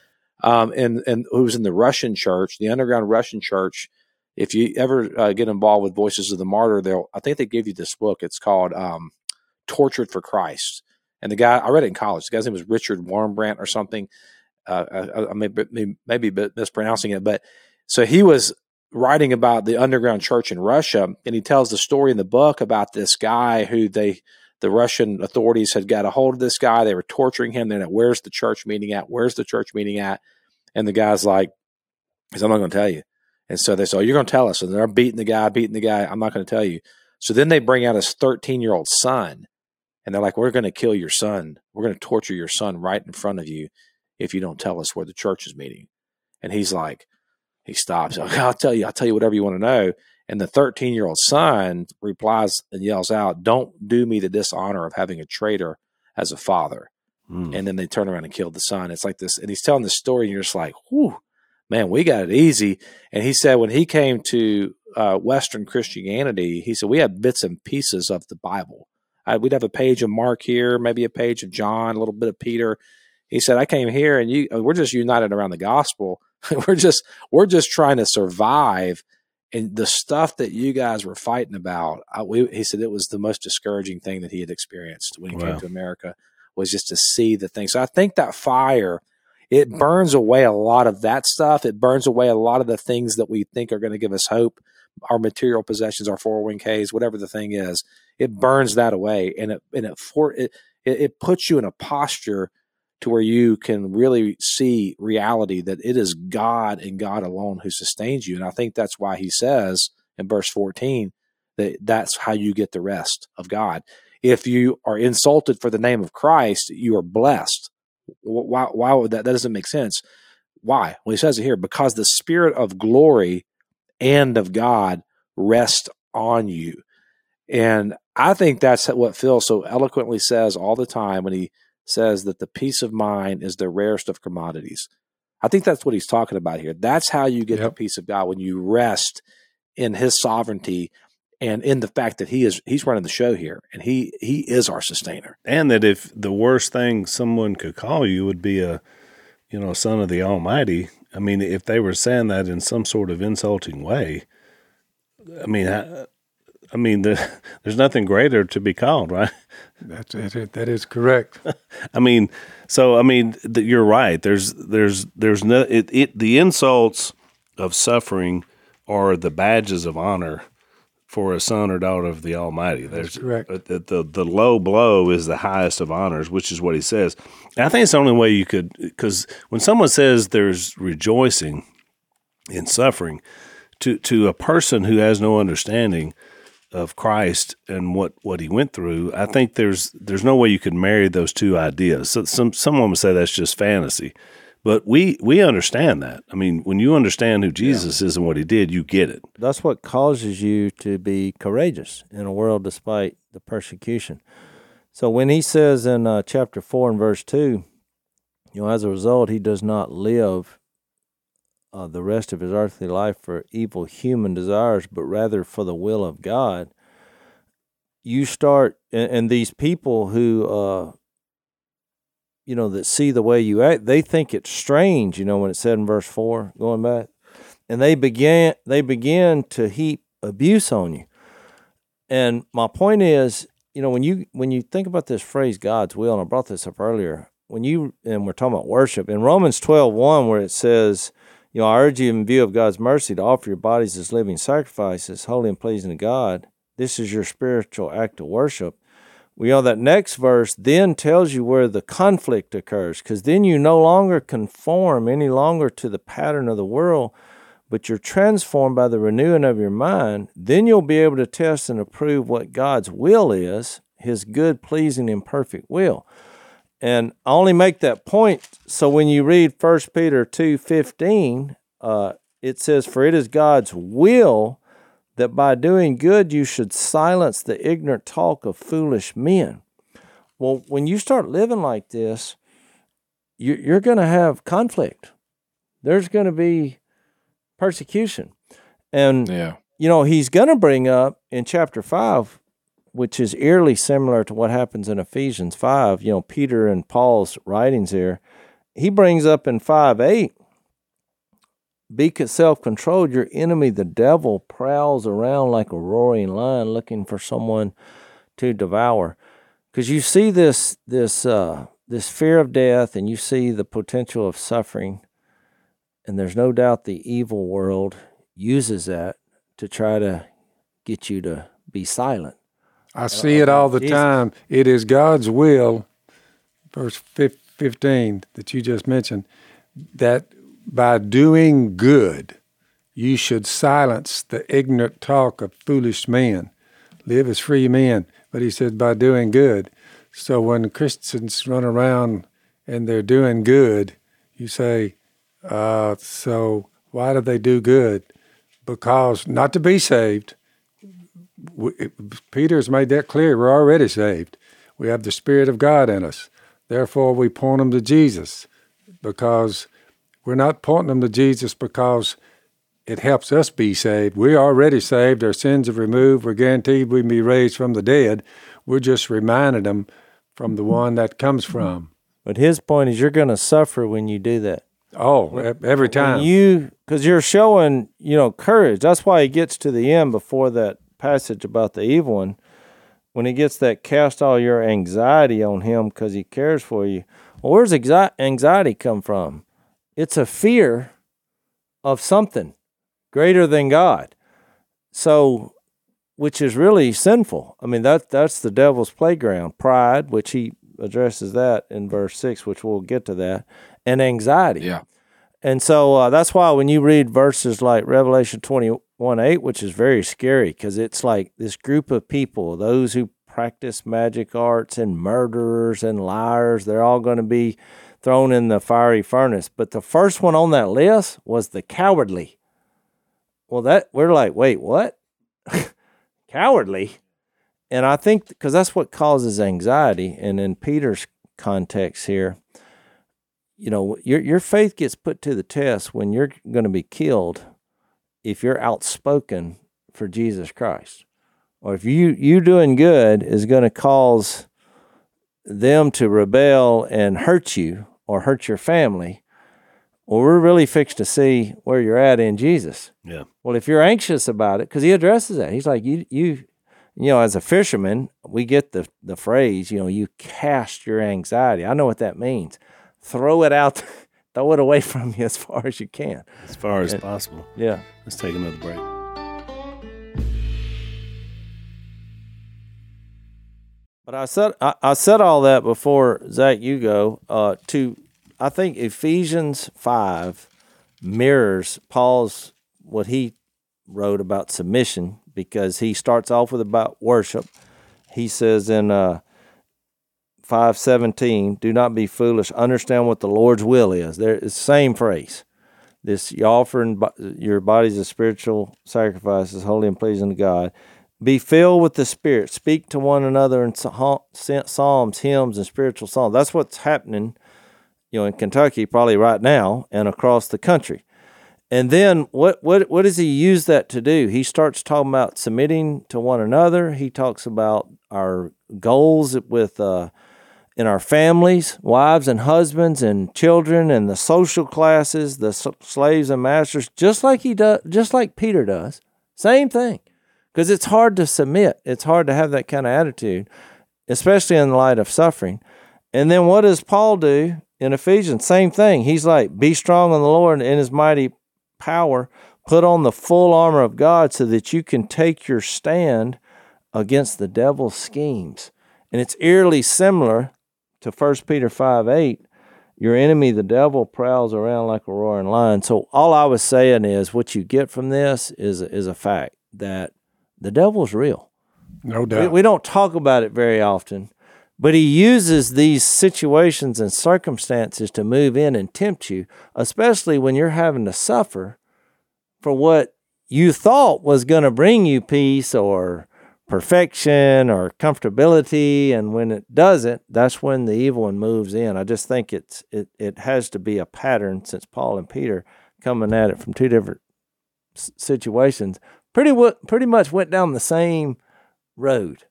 um and and who was in the Russian church, the underground Russian church. If you ever uh, get involved with Voices of the Martyr, they'll I think they give you this book. It's called um, Tortured for Christ. And the guy I read it in college. The guy's name was Richard Warmbrandt or something. Uh, I, I may be, maybe be mispronouncing it, but so he was writing about the underground church in Russia, and he tells the story in the book about this guy who they the Russian authorities had got a hold of this guy. They were torturing him. They're like, "Where's the church meeting at? Where's the church meeting at?" And the guy's like, "I'm not going to tell you." And so they say, "Oh, you're going to tell us." And they're beating the guy, beating the guy. I'm not going to tell you. So then they bring out his 13 year old son, and they're like, "We're going to kill your son. We're going to torture your son right in front of you if you don't tell us where the church is meeting." And he's like, he stops. (laughs) I'll tell you. I'll tell you whatever you want to know. And the 13 year old son replies and yells out, "Don't do me the dishonor of having a traitor as a father." Mm. And then they turn around and kill the son. It's like this, and he's telling this story, and you're just like, "Whew, man, we got it easy." And he said when he came to uh, Western Christianity, he said we had bits and pieces of the Bible. I, we'd have a page of Mark here, maybe a page of John, a little bit of Peter. He said, "I came here, and you, uh, we're just united around the gospel. (laughs) we're just, we're just trying to survive." And the stuff that you guys were fighting about, I, we, he said it was the most discouraging thing that he had experienced when he Wow. came to America was just to see the thing. So I think that fire, it burns away a lot of that stuff. It burns away a lot of the things that we think are going to give us hope, our material possessions, our 401ks, whatever the thing is. It burns that away and it and it for it it, puts you in a posture to where you can really see reality that it is God and God alone who sustains you. And I think that's why he says in verse 14 that that's how you get the rest of God. If you are insulted for the name of Christ, you are blessed. Why, why would that? That doesn't make sense. Why? Well, he says it here because the spirit of glory and of God rest on you. And I think that's what Phil so eloquently says all the time when he says that the peace of mind is the rarest of commodities. I think that's what he's talking about here. That's how you get the peace of God when you rest in his sovereignty and in the fact that he is he's running the show here and he he is our sustainer. and that if the worst thing someone could call you would be a, you know, son of the Almighty. I mean, if they were saying that in some sort of insulting way, I mean, I, I mean, there, (laughs) there's nothing greater to be called, right? (laughs) That's it. That is correct. (laughs) I mean, so I mean, th- you're right. There's there's there's no it, it the insults of suffering are the badges of honor for a son or daughter of the Almighty. There's correct. uh, The, the the low blow is the highest of honors, which is what he says. And I think it's the only way you could because when someone says there's rejoicing in suffering, to to a person who has no understanding of Christ and what, what he went through, I think there's there's no way you could marry those two ideas. So some someone would say that's just fantasy, but we we understand that. I mean, when you understand who Jesus is and what he did, you get it. That's what causes you to be courageous in a world despite the persecution. So when he says in uh, chapter 4 and verse 2, you know, as a result, he does not live uh, the rest of his earthly life for evil human desires, but rather for the will of God. You start, and, and these people who uh, you know, that see the way you act, they think it's strange, you know, when it said in verse four, going back. And they began they begin to heap abuse on you. And my point is, you know, when you when you think about this phrase God's will, and I brought this up earlier, when you and we're talking about worship, in Romans 12, 1, where it says, you know, I urge you in view of God's mercy to offer your bodies as living sacrifices, holy and pleasing to God. This is your spiritual act of worship we know that next verse then tells you where the conflict occurs because then you no longer conform any longer to the pattern of the world but you're transformed by the renewing of your mind. Then you'll be able to test and approve what god's will is his good pleasing and perfect will. And i only make that point so when you read 1 peter 2.15 uh, it says for it is god's will that by doing good you should silence the ignorant talk of foolish men. Well, when you start living like this, you're going to have conflict. There's going to be persecution. And, yeah. you know, he's going to bring up in chapter 5, which is eerily similar to what happens in Ephesians 5, you know, Peter and Paul's writings here. He brings up in 5 8 be self controlled. Your enemy, the devil, prowls around like a roaring lion looking for someone to devour. Because you see this this uh, this fear of death, and you see the potential of suffering, and there's no doubt the evil world uses that to try to get you to be silent. I see it all the Jesus. time. It is God's will, verse 15 that you just mentioned, that by doing good, you should silence the ignorant talk of foolish men. Live as free men. But he says, by doing good. So when Christians run around and they're doing good, you say, uh, so why do they do good? Because not to be saved. We, Peter's made that clear. We're already saved. We have the Spirit of God in us. Therefore, we point them to Jesus because we're not pointing them to Jesus because it helps us be saved. We're already saved. Our sins are removed. We're guaranteed we can be raised from the dead. We're just reminding them from the one that comes from. But his point is, you're going to suffer when you do that. Oh, every time when you because you're showing you know courage. That's why he gets to the end before that passage about the evil one. When he gets that, cast all your anxiety on him because he cares for you. Well, where's anxiety come from? It's a fear of something greater than God. So, which is really sinful. I mean, that that's the devil's playground. Pride, which he addresses that in verse six, which we'll get to that, and anxiety. Yeah. And so uh, that's why when you read verses like Revelation 21 8, which is very scary because it's like this group of people, those who practice magic arts and murderers and liars, they're all going to be thrown in the fiery furnace. But the first one on that list was the cowardly. Well, that we're like, wait, what? (laughs) cowardly? And I think because that's what causes anxiety. And in Peter's context here, you know, your your faith gets put to the test when you're going to be killed if you're outspoken for Jesus Christ. Or if you you doing good is going to cause them to rebel and hurt you or hurt your family, well, we're really fixed to see where you're at in Jesus. Yeah. Well, if you're anxious about it, because he addresses that, he's like, you, you, you know, as a fisherman, we get the the phrase, you know, you cast your anxiety. I know what that means. Throw it out, (laughs) throw it away from you as far as you can, as far as and, possible. Yeah. Let's take another break. But I said I, I said all that before Zach. You go uh, to. I think Ephesians five mirrors Paul's what he wrote about submission because he starts off with about worship. He says in uh, five seventeen, "Do not be foolish. Understand what the Lord's will is." There, it's the same phrase. This you offering your bodies as spiritual sacrifices, holy and pleasing to God. Be filled with the Spirit. Speak to one another in psalms, hymns, and spiritual songs. That's what's happening, you know, in Kentucky probably right now and across the country. And then what what what does he use that to do? He starts talking about submitting to one another. He talks about our goals with uh, in our families, wives and husbands and children and the social classes, the slaves and masters, just like he does, just like Peter does. Same thing. Because it's hard to submit. It's hard to have that kind of attitude, especially in the light of suffering. And then what does Paul do in Ephesians? Same thing. He's like, be strong in the Lord and in his mighty power. Put on the full armor of God so that you can take your stand against the devil's schemes. And it's eerily similar to 1 Peter 5 8. Your enemy, the devil, prowls around like a roaring lion. So all I was saying is what you get from this is, is a fact that the devil's real. No We, doubt. we don't talk about it very often, but he uses these situations and circumstances to move in and tempt you, especially when you're having to suffer for what you thought was going to bring you peace or perfection or comfortability and when it doesn't that's when the evil one moves in i just think it's it, it has to be a pattern since paul and peter coming at it from two different s- situations pretty pretty much went down the same road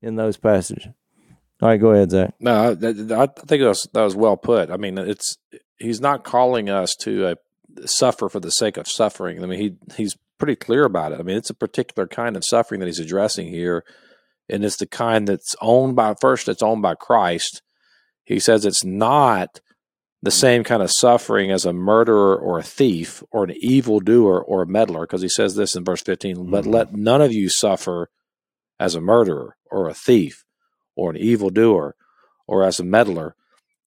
in those passages all right go ahead zach No, that- I think that was, that was well put. I mean, it's he's not calling us to uh, suffer for the sake of suffering. I mean, he he's pretty clear about it. I mean, it's a particular kind of suffering that he's addressing here, and it's the kind that's owned by first. It's owned by Christ. He says it's not the same kind of suffering as a murderer or a thief or an evildoer or a meddler, because he says this in verse 15 But let none of you suffer as a murderer or a thief or an evildoer or as a meddler.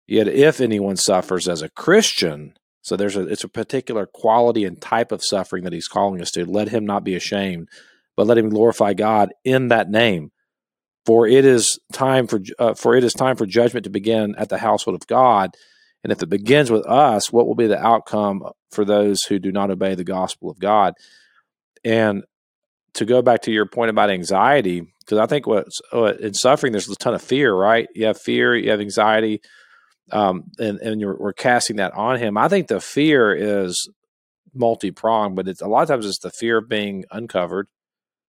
Yet if anyone suffers as a Christian, so there's a it's a particular quality and type of suffering that he's calling us to. Let him not be ashamed, but let him glorify God in that name. For it is time for uh, for it is time for judgment to begin at the household of God. And if it begins with us, what will be the outcome for those who do not obey the gospel of God? And to go back to your point about anxiety, because I think what's what, in suffering, there's a ton of fear, right? You have fear, you have anxiety, um, and and you're, we're casting that on him. I think the fear is multi pronged, but it's a lot of times it's the fear of being uncovered.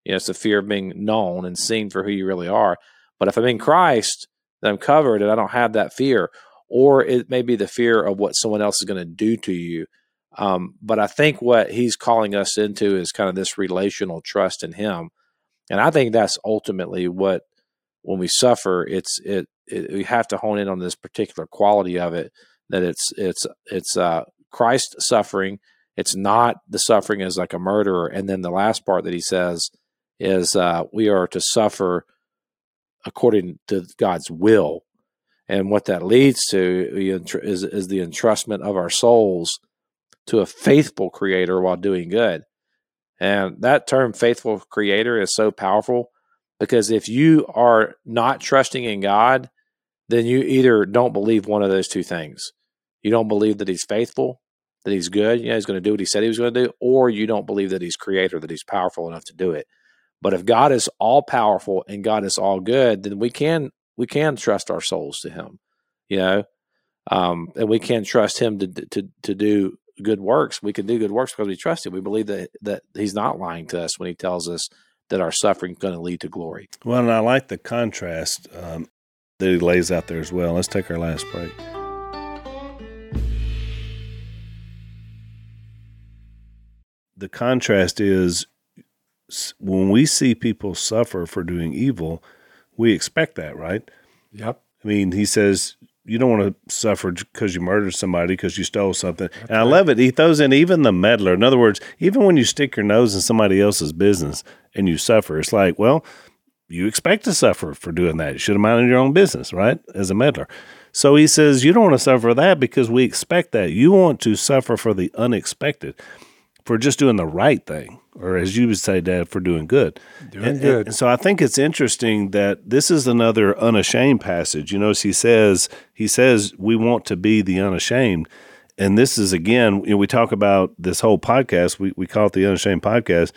You know, it's the fear of being known and seen for who you really are. But if I'm in Christ, then I'm covered and I don't have that fear. Or it may be the fear of what someone else is going to do to you. Um, but I think what he's calling us into is kind of this relational trust in him. And I think that's ultimately what, when we suffer, it's, it, it we have to hone in on this particular quality of it that it's, it's, it's, uh, Christ suffering. It's not the suffering as like a murderer. And then the last part that he says is, uh, we are to suffer according to God's will. And what that leads to is, is the entrustment of our souls to a faithful creator while doing good. And that term, faithful creator, is so powerful because if you are not trusting in God, then you either don't believe one of those two things. You don't believe that he's faithful, that he's good, you know, he's going to do what he said he was going to do, or you don't believe that he's creator, that he's powerful enough to do it. But if God is all powerful and God is all good, then we can we can trust our souls to him, you know, um, and we can trust him to to to do good works. We can do good works because we trust him. We believe that that he's not lying to us when he tells us that our suffering is going to lead to glory. Well, and I like the contrast um, that he lays out there as well. Let's take our last break. The contrast is when we see people suffer for doing evil, we expect that, right? Yep. I mean, he says you don't want to suffer because you murdered somebody because you stole something. and I love it. He throws in even the meddler. In other words, even when you stick your nose in somebody else's business and you suffer, it's like, well, you expect to suffer for doing that. You should have minded your own business, right? As a meddler. So he says you don't want to suffer that because we expect that. You want to suffer for the unexpected, for just doing the right thing, or as you would say, Dad, for doing good. Doing And- good. and so I think it's interesting that this is another unashamed passage. You notice he says he says we want to be the unashamed. And this is again, you know, we talk about this whole podcast, we, we call it the unashamed podcast.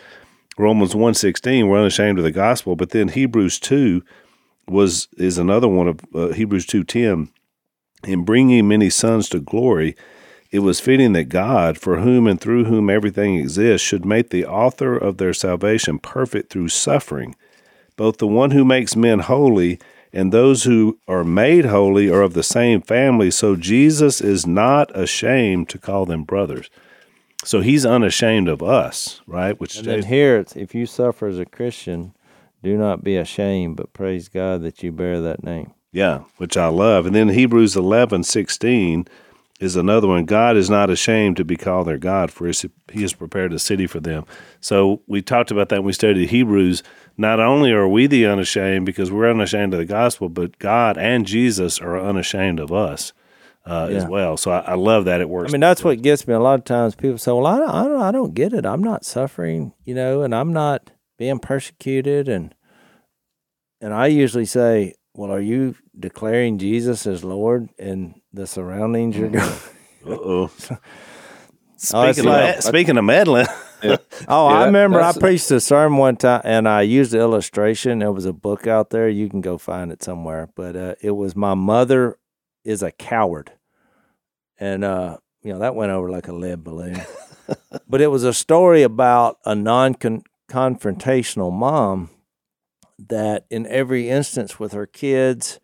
Romans 116, we're unashamed of the gospel, but then Hebrews 2 was is another one of uh, Hebrews 2:10 in bringing many sons to glory it was fitting that God for whom and through whom everything exists should make the author of their salvation perfect through suffering both the one who makes men holy and those who are made holy are of the same family. So Jesus is not ashamed to call them brothers. So he's unashamed of us, right? Which And then here, it's, if you suffer as a Christian, do not be ashamed, but praise God that you bear that name. Yeah, which I love. And then Hebrews eleven sixteen is another one. God is not ashamed to be called their God, for he has prepared a city for them. So we talked about that when we studied Hebrews. Not only are we the unashamed because we're unashamed of the gospel, but God and Jesus are unashamed of us uh, as well. So I, I love that it works. I mean, that's what gets me. A lot of times people say, well, I, don't- I, don't, I don't get it. I'm not suffering, you know, and I'm not being persecuted. And, and I usually say, well, are you declaring Jesus as Lord in the surroundings you're going? (laughs) Uh-oh. Oh, (laughs) Speaking, like- of, speaking of meddling, (laughs) Oh, Yeah, I remember I preached a sermon one time, and I used the illustration. There was a book out there; you can go find it somewhere. But uh, it was my mother is a coward, and uh, you know that went over like a lead balloon. but it was a story about a non-confrontational mom that, in every instance with her kids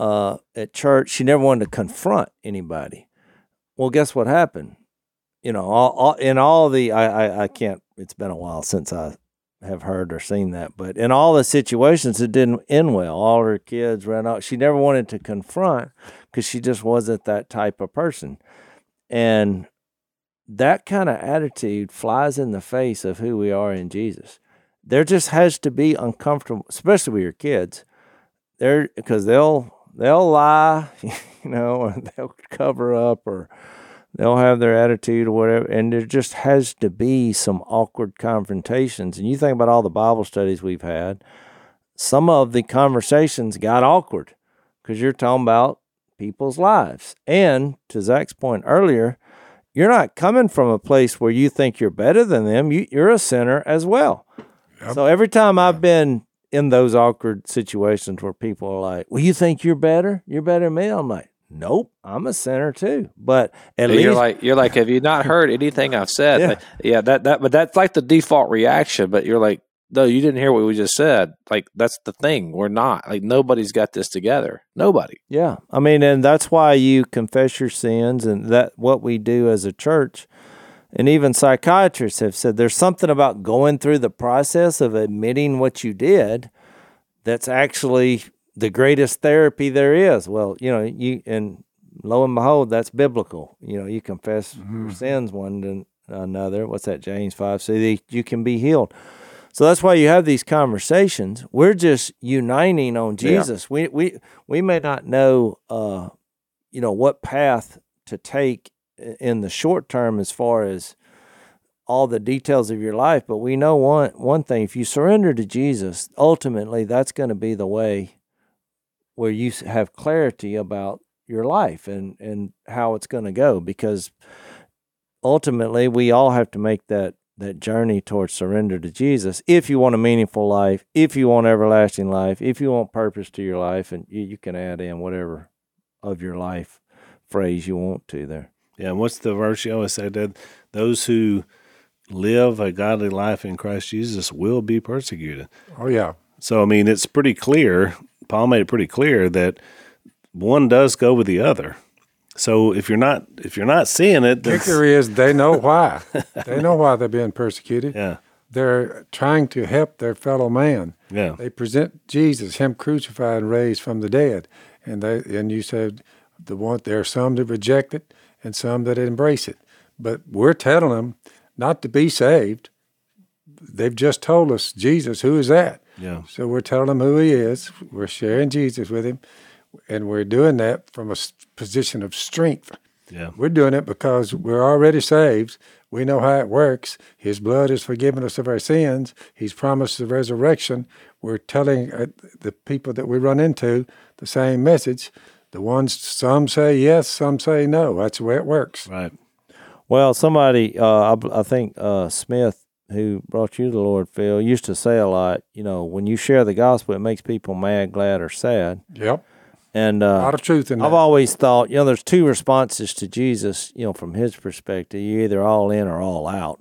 uh, at church, she never wanted to confront anybody. Well, guess what happened? you know, all, all in all the I, I I can't. It's been a while since I have heard or seen that, but in all the situations, it didn't end well. All her kids ran out. She never wanted to confront because she just wasn't that type of person, and that kind of attitude flies in the face of who we are in Jesus. There just has to be uncomfortable, especially with your kids. There because they'll they'll lie, (laughs) you know, or they'll cover up or they'll have their attitude or whatever and there just has to be some awkward confrontations. And you think about all the bible studies we've had some of the conversations got awkward because you're talking about people's lives. And to zach's point earlier you're not coming from a place where you think you're better than them. You, you're a sinner as well. So every time i've been in those awkward situations where people are like well you think you're better you're better than me i'm like nope i'm a sinner too but at Yeah, least you're like you're like, have you not heard anything I've said? Yeah. Like, yeah, that that but that's like the default reaction. But you're like, no, you didn't hear what we just said. Like that's the thing. We're not like nobody's got this together. Nobody. Yeah. I mean, and that's why you confess your sins and that what we do as a church. And even psychiatrists have said there's something about going through the process of admitting what you did that's actually the greatest therapy there is. Well, you know, you and lo and behold, that's biblical. You know, you confess your sins one to another. What's that, James 5? So that you can be healed. So that's why you have these conversations. We're just uniting on Yeah. Jesus. We we we may not know uh you know what path to take in the short term as far as all the details of your life, but we know one one thing, if you surrender to Jesus, ultimately that's going to be the way where you have clarity about your life and and how it's going to go because ultimately we all have to make that that journey towards surrender to Jesus if you want a meaningful life, if you want everlasting life, if you want purpose to your life, and you, you can add in whatever of your life phrase you want to there. Yeah, and what's the verse you always say that those who live a godly life in Christ Jesus will be persecuted. Oh yeah, So I mean, it's pretty clear. Paul made it pretty clear that one does go with the other. So if you're not if you're not seeing it, the kicker is they know (laughs) why. they know why they're being persecuted. yeah, They're trying to help their fellow man. yeah, They present Jesus, Him crucified and raised from the dead, and they and you said the one there are some that reject it and some that embrace it. But we're telling them not to be saved. They've just told us Jesus. Who is that? yeah, So we're telling them who he is. We're sharing Jesus with him, and we're doing that from a position of strength. yeah, We're doing it because we're already saved. We know how it works. His blood has forgiven us of our sins. He's promised the resurrection. We're telling uh, the people that we run into the same message. The ones some say yes, some say no. That's the way it works. right. Well, somebody, uh, I, I think uh, Smith, who brought you to the Lord, Phil, used to say a lot. You know, when you share the gospel, it makes people mad, glad, or sad. Yep, And a uh, lot of truth in that. I've always thought, you know, there's two responses to Jesus, you know, from his perspective. You're either all in or all out.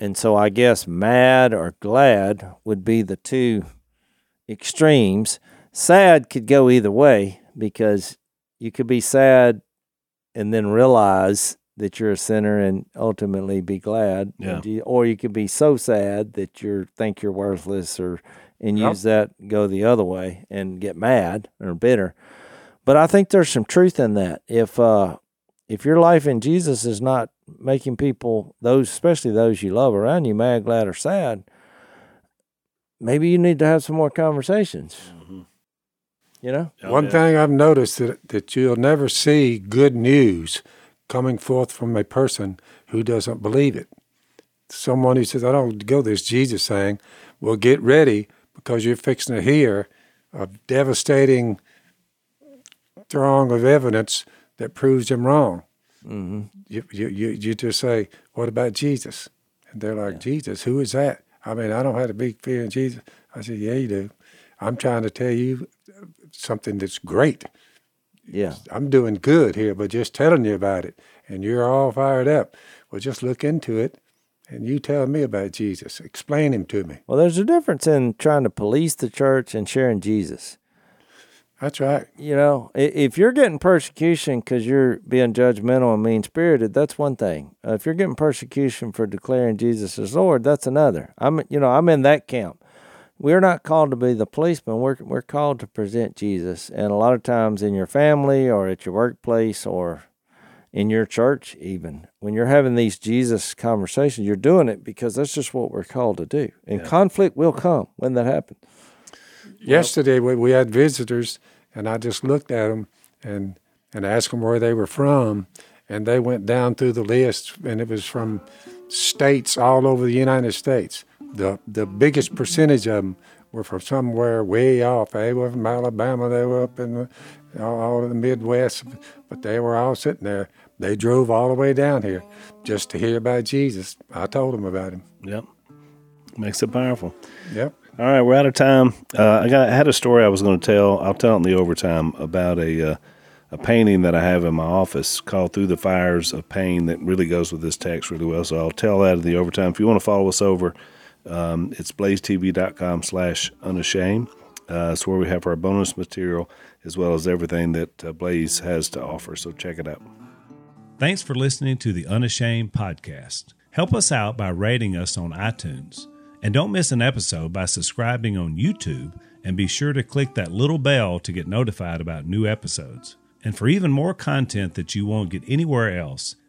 And so I guess mad or glad would be the two extremes. sad could go either way because you could be sad and then realize that you're a sinner and ultimately be glad. Yeah. You- Or you could be so sad that you think you're worthless or and Yep. use that go the other way and get mad or bitter. But I think there's some truth in that. If uh if your life in Jesus is not making people those especially those you love around you mad, glad or sad, maybe you need to have some more conversations. You know? Oh, One yeah. thing I've noticed that, that you'll never see good news coming forth from a person who doesn't believe it. Someone who says, I don't go this Jesus saying, well, get ready because you're fixing to hear a devastating throng of evidence that proves them wrong. Mm-hmm. You, you, you, you just say, what about Jesus? And they're like, Jesus, who is that? I mean, I don't have a big fear in Jesus. I said, yeah, you do. I'm trying to tell you something that's great. Yeah. I'm doing good here, but just telling you about it, and you're all fired up. Well, just look into it, and you tell me about Jesus. Explain him to me. Well, there's a difference in trying to police the church and sharing Jesus. That's right. You know, if you're getting persecution because you're being judgmental and mean spirited, that's one thing. Uh, if you're getting persecution for declaring Jesus as Lord, that's another. I'm, you know, I'm in that camp. We're not called to be the policeman. We're we're called to present Jesus, and a lot of times in your family or at your workplace or in your church, even when you're having these Jesus conversations, you're doing it because that's just what we're called to do. And conflict will come when that happens. Yesterday, we, we had visitors, and I just looked at them and, and asked them where they were from. And they went down through the list, and it was from states all over the United States. The, the biggest percentage of them were from somewhere way off. They were from Alabama, they were up in the, all, all of the Midwest, but they were all sitting there. They drove all the way down here just to hear about Jesus. I told them about him. Yep. Makes it powerful. Yep. All right, we're out of time. Uh, I got I had a story I was going to tell. I'll tell it in the overtime about a uh, a painting that I have in my office called "Through the Fires of Pain" that really goes with this text really well. So I'll tell that in the overtime. If you want to follow us over, um, it's blazetv.com slash unashamed. Uh, it's where we have our bonus material as well as everything that uh, Blaze has to offer. So check it out. Thanks for listening to the Unashamed podcast. Help us out by rating us on iTunes. And don't miss an episode by subscribing on YouTube and be sure to click that little bell to get notified about new episodes. And for even more content that you won't get anywhere else,